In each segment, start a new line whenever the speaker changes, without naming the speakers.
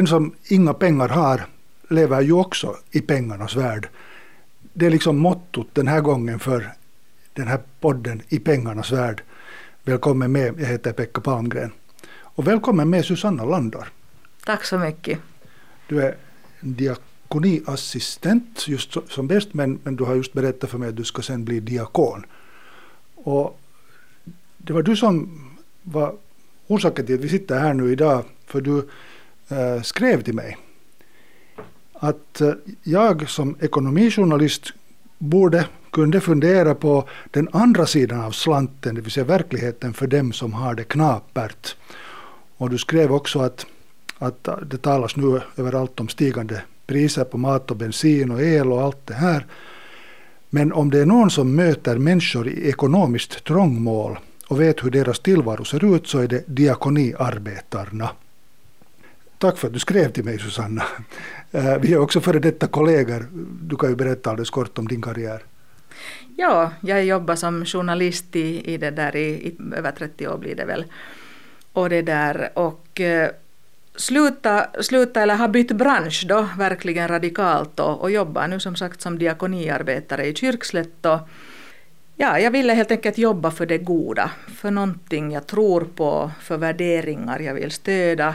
den som inga pengar har lever ju också i pengarnas värld. Det är liksom mottot den här gången för den här podden I pengarnas värld. Välkommen med, jag heter Pekka Palmgren. Och välkommen med Susanna Landor.
Tack så mycket.
Du är diakoniassistent just som bäst men, men du har just berättat för mig att du ska sen bli diakon. Och det var du som var orsaken till att vi sitter här nu idag för du Eh, skrev till mig att eh, jag som ekonomijournalist borde kunde fundera på den andra sidan av slanten, det vill säga verkligheten för dem som har det knapert. Och du skrev också att, att eh, det talas nu överallt om stigande priser på mat och bensin och el och allt det här. Men om det är någon som möter människor i ekonomiskt trångmål och vet hur deras tillvaro ser ut så är det diakoniarbetarna. Tack för att du skrev till mig Susanna. Eh, vi är också före detta kollegor. Du kan ju berätta alldeles kort om din karriär.
Ja, jag jobbar som journalist i, i det där i, i över 30 år blir det väl. Och det där och eh, sluta, sluta eller har bytt bransch då verkligen radikalt och, och jobbar nu som sagt som diakoniarbetare i Kyrkslätt och Ja, jag ville helt enkelt jobba för det goda, för någonting jag tror på, för värderingar jag vill stödja,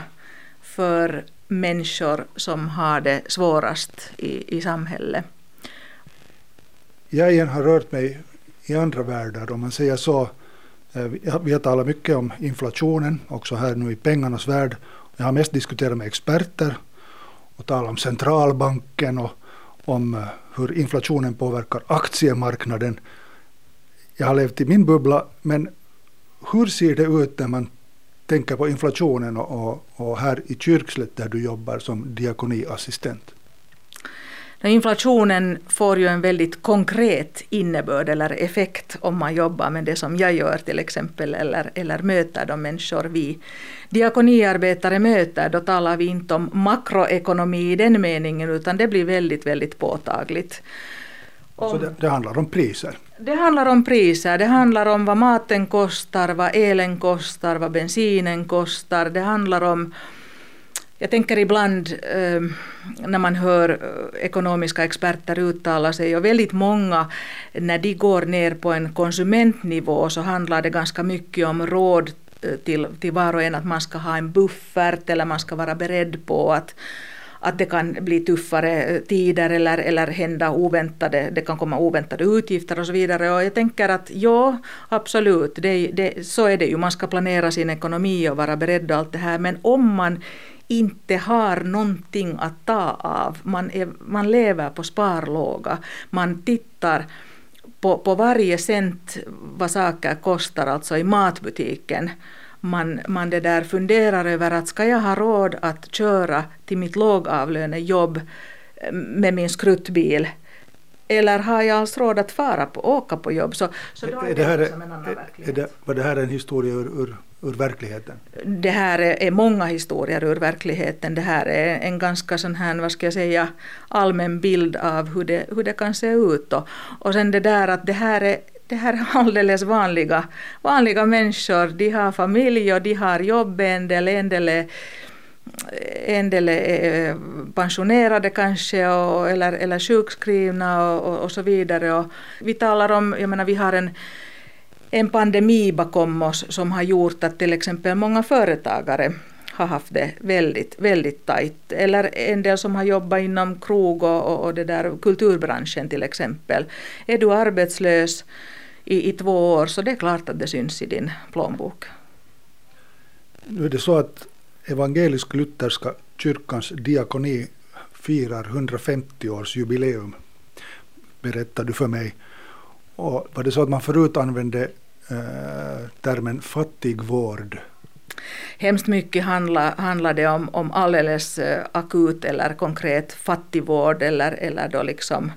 för människor som har det svårast i, i samhället.
Jag igen har rört mig i andra världar, om man säger så. Eh, vi har talat mycket om inflationen, också här nu i pengarnas värld. Jag har mest diskuterat med experter och talat om centralbanken och om eh, hur inflationen påverkar aktiemarknaden. Jag har levt i min bubbla, men hur ser det ut när man tänker på inflationen och, och, och här i Kyrkslätt där du jobbar som diakoniassistent?
Inflationen får ju en väldigt konkret innebörd eller effekt om man jobbar med det som jag gör till exempel eller, eller möter de människor vi diakoniarbetare möter. Då talar vi inte om makroekonomi i den meningen utan det blir väldigt, väldigt påtagligt.
Om, Så det, det, handlar om priser?
Det handlar om priser. Det handlar om vad maten kostar, vad elen kostar, vad bensinen kostar. Det handlar om jag tänker ibland eh, när man hör eh, ekonomiska experter uttala sig och väldigt många när de går ner på en konsumentnivå så handlar det ganska mycket om råd eh, till, till var och en att man ska ha en buffert eller man ska vara beredd på att att det kan bli tuffare eh, tider eller, eller hända oväntade, det kan komma oväntade utgifter och så vidare. Och jag tänker att ja, absolut, det, det, så är det ju. Man ska planera sin ekonomi och vara beredd och allt det här. Men om man inte har någonting att ta av. Man, är, man lever på sparlåga. Man tittar på, på varje cent vad saker kostar, alltså i matbutiken. Man, man det där funderar över att ska jag ha råd att köra till mitt lågavlönejobb eh, med min skruttbil eller har jag alls råd att fara på, åka på jobb? Så, så då är, är det, här, liksom en annan verklighet.
Är det, var det här en historia ur, ur ur verkligheten?
Det här är många historier ur verkligheten. Det här är en ganska sån här, vad ska jag säga, allmän bild av hur det, hur det kan se ut. Och, och sen det där att det här är det här är alldeles vanliga, vanliga människor. De har familj och de har jobb. En del, en del är, en del är eh, pensionerade kanske och, eller, eller sjukskrivna och, och, och så vidare. Och vi talar om, jag menar vi har en en pandemi bakom oss som har gjort att till exempel många företagare har haft det väldigt, väldigt tajt. Eller en del som har jobbat inom krog och, och det där kulturbranschen till exempel. Är du arbetslös i, i två år så det är klart att det syns i din plånbok.
Nu är det så att evangelisk-lutherska kyrkans diakoni firar 150-årsjubileum. berättade du för mig. Och var det så att man förut använde eh, termen fattigvård?
Hemskt mycket handlade handlar om, om alldeles eh, akut eller konkret fattigvård eller, eller då liksom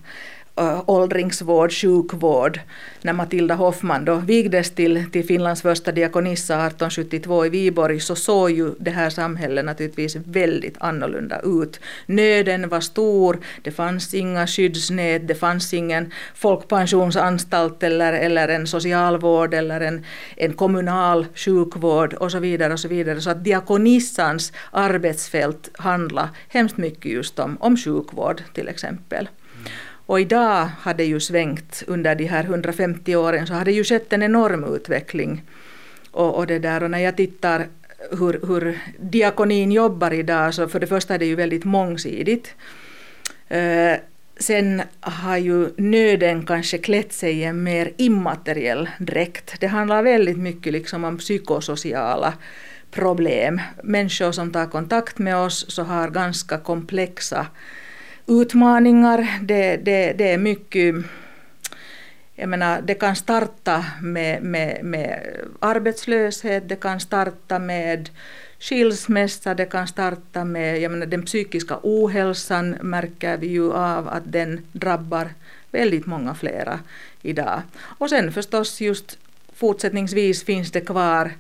Eh, åldringsvård, sjukvård, när Matilda Hoffman då vigdes till, till Finlands första diakonissa 1872 i Viborg så såg ju det här samhället naturligtvis väldigt annorlunda ut. Nöden var stor, det fanns inga skyddsnät, det fanns ingen folkpensionsanstalt eller, eller en socialvård eller en, en kommunal sjukvård och så vidare. och Så vidare. Så att diakonissans arbetsfält handlar hemskt mycket just om, om sjukvård till exempel. Och idag har det ju svängt under de här 150 åren så har det ju skett en enorm utveckling. Och, och, det där, och när jag tittar hur, hur diakonin jobbar idag så för det första är det ju väldigt mångsidigt. Eh, sen har ju nöden kanske klätt sig i en mer immateriell dräkt. Det handlar väldigt mycket liksom om psykosociala problem. Människor som tar kontakt med oss så har ganska komplexa utmaningar. Det, det, det är mycket jag menar, det kan starta med, med, med arbetslöshet, det kan starta med skilsmässa, det kan starta med jag menar, den psykiska ohälsan märker vi ju av att den drabbar väldigt många flera idag. Och sen förstås just fortsättningsvis finns det kvar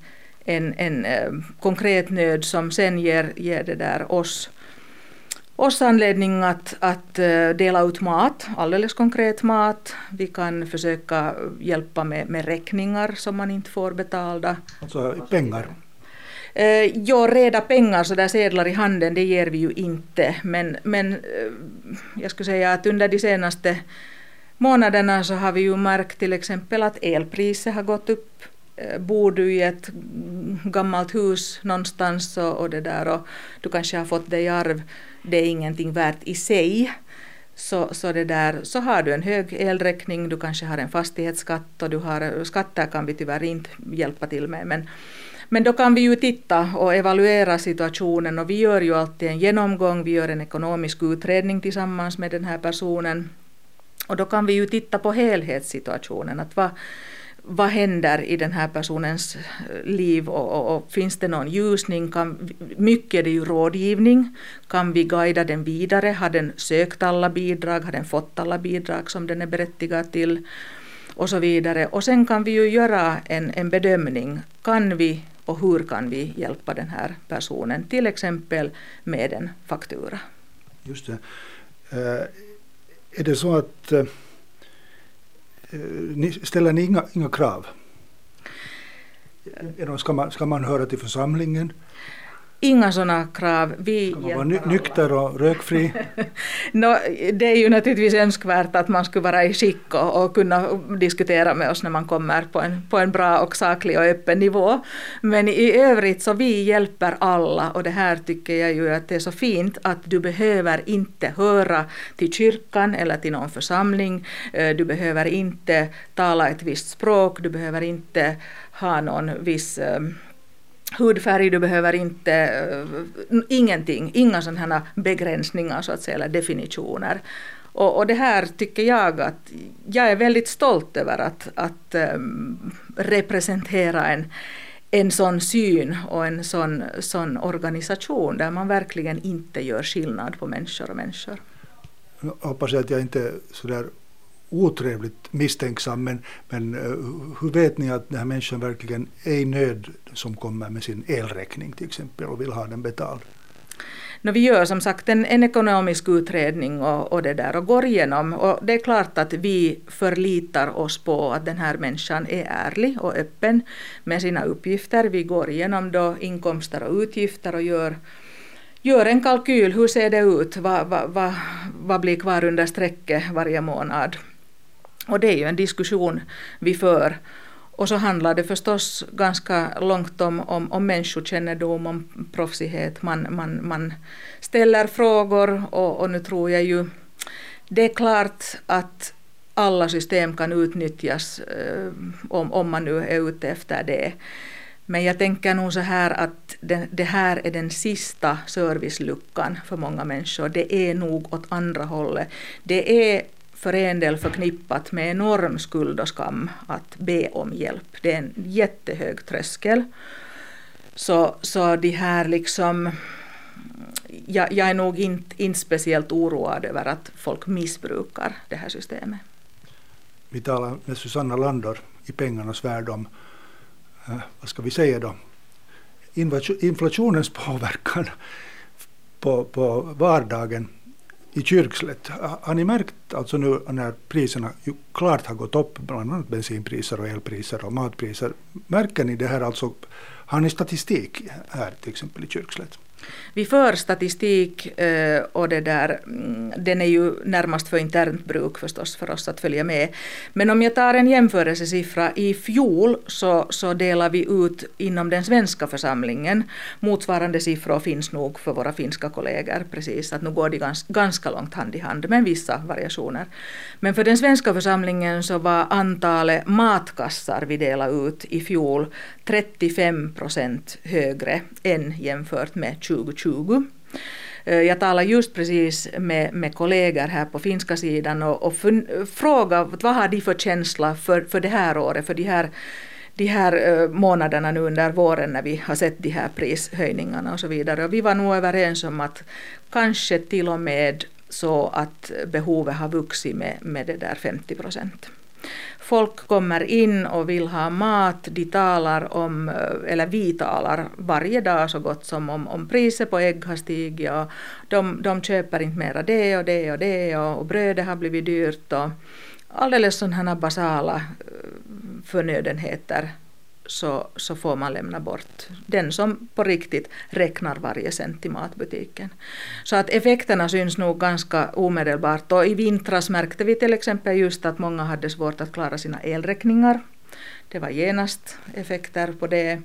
en, en eh, konkret nöd som sen ger, ger det där oss oss anledning att, att eh, dela ut mat, alldeles konkret mat. Vi kan försöka hjälpa med, med räkningar som man inte får betalda.
Alltså pengar?
Eh, ja, reda pengar, så där sedlar i handen, det ger vi ju inte. Men, men eh, jag skulle säga att under de senaste månaderna så har vi ju märkt till exempel att elpriset har gått upp. Bor du i ett gammalt hus någonstans och, och det där och du kanske har fått det i arv det är ingenting värt i sig. Så, så, det där, så har du en hög elräkning, du kanske har en fastighetsskatt och du har, skatter kan vi tyvärr inte hjälpa till med. Men, men då kan vi ju titta och evaluera situationen och vi gör ju alltid en genomgång, vi gör en ekonomisk utredning tillsammans med den här personen. Och då kan vi ju titta på helhetssituationen, att vad, vad händer i den här personens eh, liv och, och, och, finns det någon ljusning? Kan, mycket är det ju rådgivning. Kan vi guida den vidare? Har den sökt alla bidrag? Har den fått alla bidrag som den är berättigad till? Och så vidare. Och sen kan vi ju göra en, en bedömning. Kan vi och hur kan vi hjälpa den här personen? Till exempel med en faktura.
Just det. Uh, är det så att eh, Eh, ni, ställer ni inga, inga krav? Ska man, ska man höra till församlingen?
Inga sådana krav. Vi
Ska man vara ny, nykter och rökfri?
no, det är ju naturligtvis önskvärt att man skulle vara i skick och, och, kunna diskutera med oss när man kommer på en, på en bra och saklig och öppen nivå. Men i övrigt så vi hjälper alla och det här tycker jag ju att det är så fint att du behöver inte höra till kyrkan eller till någon församling. Eh, du behöver inte tala ett visst språk, du behöver inte ha någon viss eh, hudfärg, du behöver inte, uh, ingenting, inga sådana här begränsningar så att säga, eller definitioner. Och, och, det här tycker jag att jag är väldigt stolt över att, att um, representera en, en sån syn och en sån, sån organisation där man verkligen inte gör skillnad på människor och människor.
Jag hoppas att jag inte sådär otrevligt misstänksam men, eh, men hur vet ni att den här människan verkligen är i nöd som kommer med sin elräkning till exempel och vill ha den betald?
No, vi gör som sagt en, en ekonomisk utredning och, och, det där och går igenom. Och det är klart att vi förlitar oss på att den här människan är ärlig och öppen med sina uppgifter. Vi går igenom då inkomster och utgifter och gör, gör en kalkyl. Hur ser det ut? Vad, va, va, vad blir kvar under strecket varje månad? Och det är ju en diskussion vi för. Och så handlar det förstås ganska långt om, om, om människokännedom, om proffsighet. Man, man, man ställer frågor och, och nu tror jag ju det är klart att alla system kan utnyttjas eh, om, om man nu är ute efter det. Men jag tänker nog så här att det, det, här är den sista serviceluckan för många människor. Det är nog åt andra hållet. Det är för en del förknippat med enorm skuld och skam att be om hjälp. Det är en jättehög tröskel. Så, så de här liksom jag, jag är nog inte, inte speciellt oroad över att folk missbrukar det här systemet.
Vi talar med Susanna Landor i pengarnas värld om, eh, vad ska vi säga då, inflationens påverkan på, på vardagen i kyrkslätt. Har ni märkt alltså nu när priserna ju klart har gått upp, bland annat bensinpriser och elpriser och matpriser, märker ni det här alltså, har ni statistik här till exempel i kyrkslätt?
Vi för statistik eh, och det där, mm, den är ju närmast för internt bruk förstås för oss att följa med. Men om jag tar en jämförelsesiffra, i fjol så, så delar vi ut inom den svenska församlingen, motsvarande siffror finns nog för våra finska kollegor, precis, att nu går det gans, ganska långt hand i hand, men vissa variationer. Men för den svenska församlingen så var antalet matkassar vi delade ut i fjol 35 procent högre än jämfört med 2020. Eh, jag talade just precis med, med kollegor här på finska sidan och, och frågade vad har de för känsla för, för det här året, för de här, de här eh, månaderna nu under våren när vi har sett de här prishöjningarna och så vidare. Och vi var nog överens om att kanske till och med så att behovet har vuxit med, med det där 50 procent. Folk kommer in och vill ha mat, de talar om, eh, eller vi talar varje dag så gott som om, om priset på ägg har stigit och de, de köper inte mera det och det och det och, och brödet har blivit dyrt och alldeles sådana basala eh, förnödenheter så, så får man lämna bort den som på riktigt räknar varje cent i matbutiken. Så att effekterna syns nog ganska omedelbart och i vintras märkte vi till exempel just att många hade svårt att klara sina elräkningar. Det var genast effekter på det.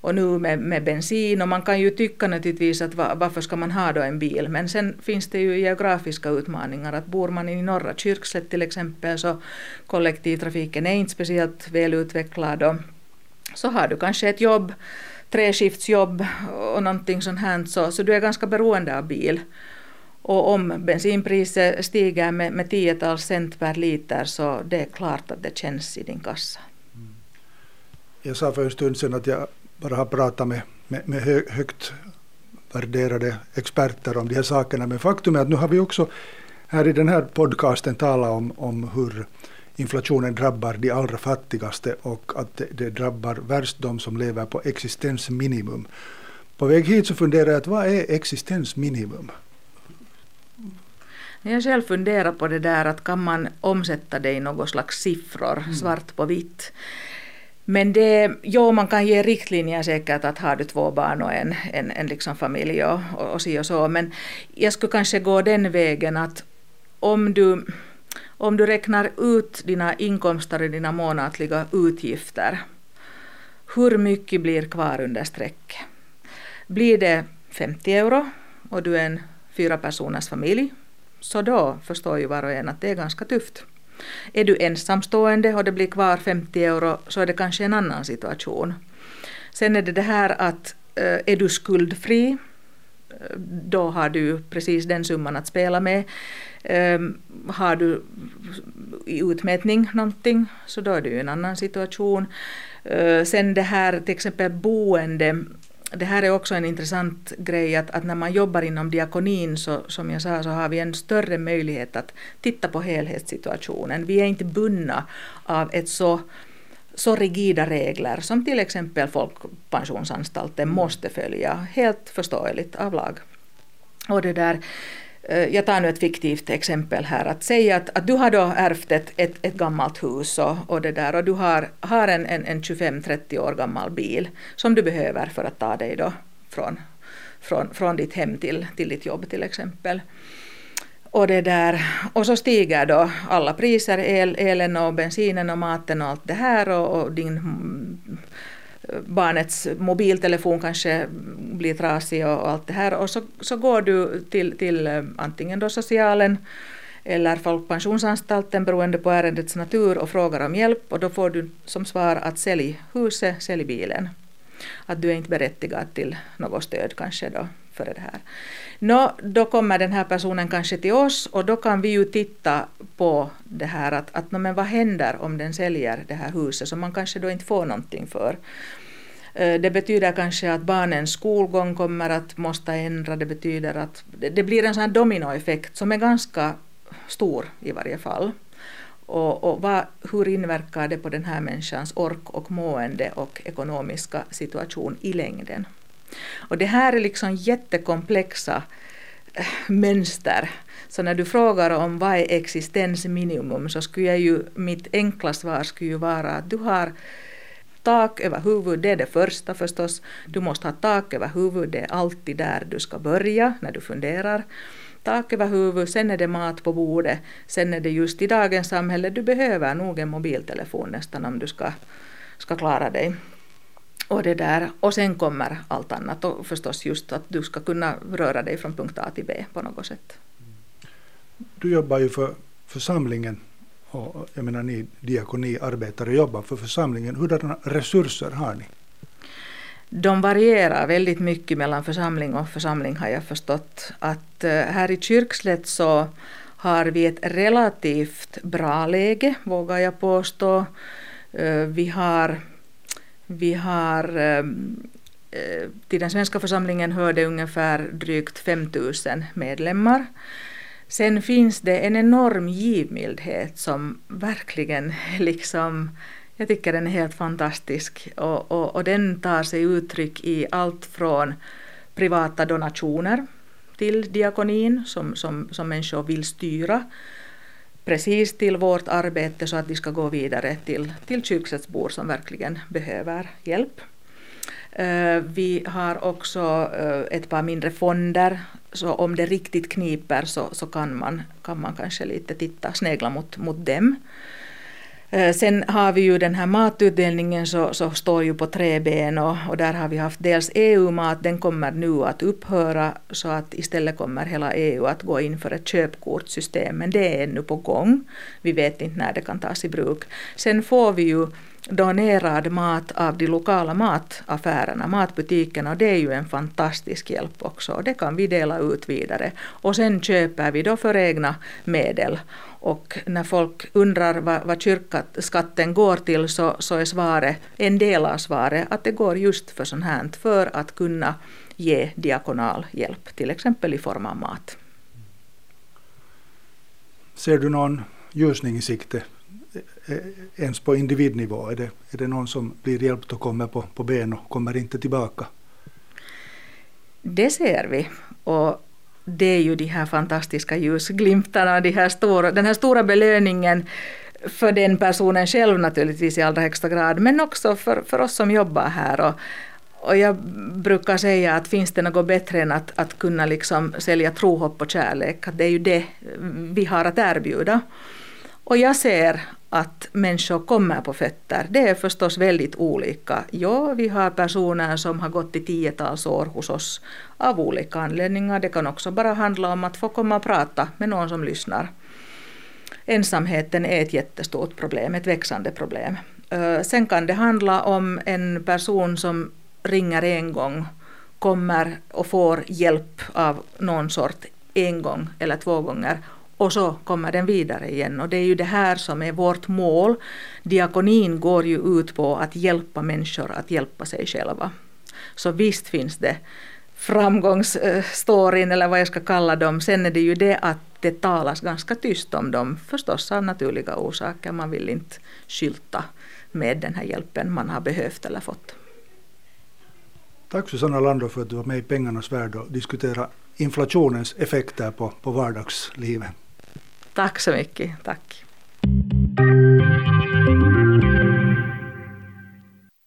Och nu med, med bensin och man kan ju tycka naturligtvis att va, varför ska man ha då en bil men sen finns det ju geografiska utmaningar att bor man i norra Kyrkslätt till exempel så kollektivtrafiken är inte speciellt välutvecklad och så har du kanske ett jobb, treskiftsjobb och någonting sånt här, så, så du är ganska beroende av bil. Och om bensinpriset stiger med, med tiotals cent per liter så det är klart att det känns i din kassa. Mm.
Jag sa för en stund sedan att jag bara har pratat med, med, med högt värderade experter om de här sakerna, men faktum är att nu har vi också här i den här podcasten talat om, om hur inflationen drabbar de allra fattigaste och att det, drabbar värst de som lever på existensminimum. På väg hit så funderar jag att vad är existensminimum?
Jag själv funderar på det där att kan man omsätta det i något slags siffror, mm. svart på vitt. Men det, jo, man kan ge riktlinjer säkert att har du två barn och en, en, en liksom familj och, och, och si och så. Men jag skulle kanske gå den vägen att om du om du räknar ut dina inkomster och dina månatliga utgifter, hur mycket blir kvar under strecket? Blir det 50 euro och du är en fyra personers familj, så då förstår ju var och en att det är ganska tufft. Är du ensamstående och det blir kvar 50 euro så är det kanske en annan situation. Sen är det det här att eh, är du skuldfri eh, då har du precis den summan att spela med. Um, har du i utmätning någonting så då är det ju en annan situation. Uh, sen det här till exempel boende det här är också en intressant grej att, att, när man jobbar inom diakonin så som jag sa så har vi en större möjlighet att titta på helhetssituationen. Vi är inte bundna av ett så så rigida regler som till exempel Folkpensionsanstalten måste följa, helt förståeligt av lag. Och det där, Eh, jag tar nu ett fiktivt exempel här. Att säga att, att du har då ärvt ett, ett, ett gammalt hus och, och, det där, och du har, har en, en, en 25-30 år gammal bil som du behöver för att ta dig då från, från, från ditt hem till, till ditt jobb till exempel. Och, det där, och så stiger då alla priser, el, elen och bensinen och maten och allt det här och, och din barnets mobiltelefon kanske blir trasig och, och allt det här. Och så, så går du till, till eh, antingen då socialen eller Folkpensionsanstalten beroende på ärendets natur och frågar om hjälp. Och då får du som svar att sälj huset, sälj bilen. Att du är inte berättigad till något stöd kanske då för det här. Nå, då kommer den här personen kanske till oss och då kan vi ju titta på det här att, att no, men vad händer om den säljer det här huset som man kanske då inte får någonting för. Eh, det betyder kanske att barnens skolgång kommer att måste ändra. Det betyder att det blir en sån dominoeffekt som är ganska stor i varje fall. Och, och vad, hur inverkar det på den här människans ork och mående och ekonomiska situation i längden? Och det här är liksom jättekomplexa eh, mönster. Så när du frågar om vad är existensminimum så skulle jag ju, mitt enkla svar skulle ju vara att du har tak över huvudet, det är det första förstås. Du måste ha tak över huvudet, det är alltid där du ska börja när du funderar tak över huvudet, sen är det mat på bordet, sen är det just i dagens samhälle, du behöver nog en mobiltelefon nästan om du ska, ska klara dig. Och, det där, och sen kommer allt annat och förstås just att du ska kunna röra dig från punkt A till B på något sätt.
Du jobbar ju för församlingen och jag menar ni diakoniarbetare jobbar för församlingen. Hurdana resurser har ni?
de varierar väldigt mycket mellan församling och församling har jag förstått. Att eh, här i Kyrkslätt så har vi ett relativt bra läge, vågar jag påstå. Eh, vi har, vi har ehm, eh, till den svenska församlingen hör det ungefär drygt 5000 medlemmar. Sen finns det en enorm givmildhet som verkligen liksom jag tycker den är helt fantastisk och, och, och den tar sig uttryck i allt från privata donationer till diakonin som, som, som människor vill styra precis till vårt arbete så att vi ska gå vidare till, till kyrksättsbor som verkligen behöver hjälp. Eh, vi har också eh, ett par mindre fonder, så om det riktigt kniper så, så kan, man, kan man kanske lite titta, snegla mot, mot dem. Eh, sen har vi ju den här matutdelningen så, så står ju på tre ben och, och där har vi haft dels EU-mat, den kommer nu att upphöra så att istället kommer hela EU att gå in för ett köpkortssystem men det är ännu på gång. Vi vet inte när det kan tas i bruk. Sen får vi ju donerad mat av de lokala mataffärerna, matbutikerna och det är ju en fantastisk hjälp också. Det kan vi dela ut vidare. Och sen köper vi då för egna medel. Och när folk undrar vad, vad kyrkskatten går till så, så är svaret, en del av svaret, att det går just för sånt här, för att kunna ge diakonal hjälp, till exempel i form av mat.
Ser du någon ljusning i sikte Eh, ens på individnivå? Är det, är det någon som blir hjälpt och kommer på, på ben och kommer inte tillbaka?
Det ser vi. Och det är ju de här fantastiska ljusglimtarna, de här stora, den här stora belöningen för den personen själv naturligtvis i allra högsta grad, men också för, för oss som jobbar här. Och, och jag brukar säga att finns det något bättre än att, att kunna liksom sälja tro, hopp och kärlek, att det är ju det vi har att erbjuda. Och jag ser att människor kommer på fötter. Det är förstås väldigt olika. Ja, vi har personer som har gått i tiotals år hos oss av olika anledningar. Det kan också bara handla om att få komma och prata med någon som lyssnar. Ensamheten är ett jättestort problem, ett växande problem. Sen kan det handla om en person som ringer en gång, kommer och får hjälp av någon sort en gång eller två gånger och så kommer den vidare igen. Och det är ju det här som är vårt mål. Diakonin går ju ut på att hjälpa människor att hjälpa sig själva. Så visst finns det framgångsstoryn eller vad jag ska kalla dem. Sen är det ju det att det talas ganska tyst om dem, förstås av naturliga orsaker. Man vill inte skylta med den här hjälpen man har behövt eller fått.
Tack Susanna Lando för att du var med i Pengarnas värld och diskuterade inflationens effekter på, på vardagslivet.
Tack så mycket. Tack.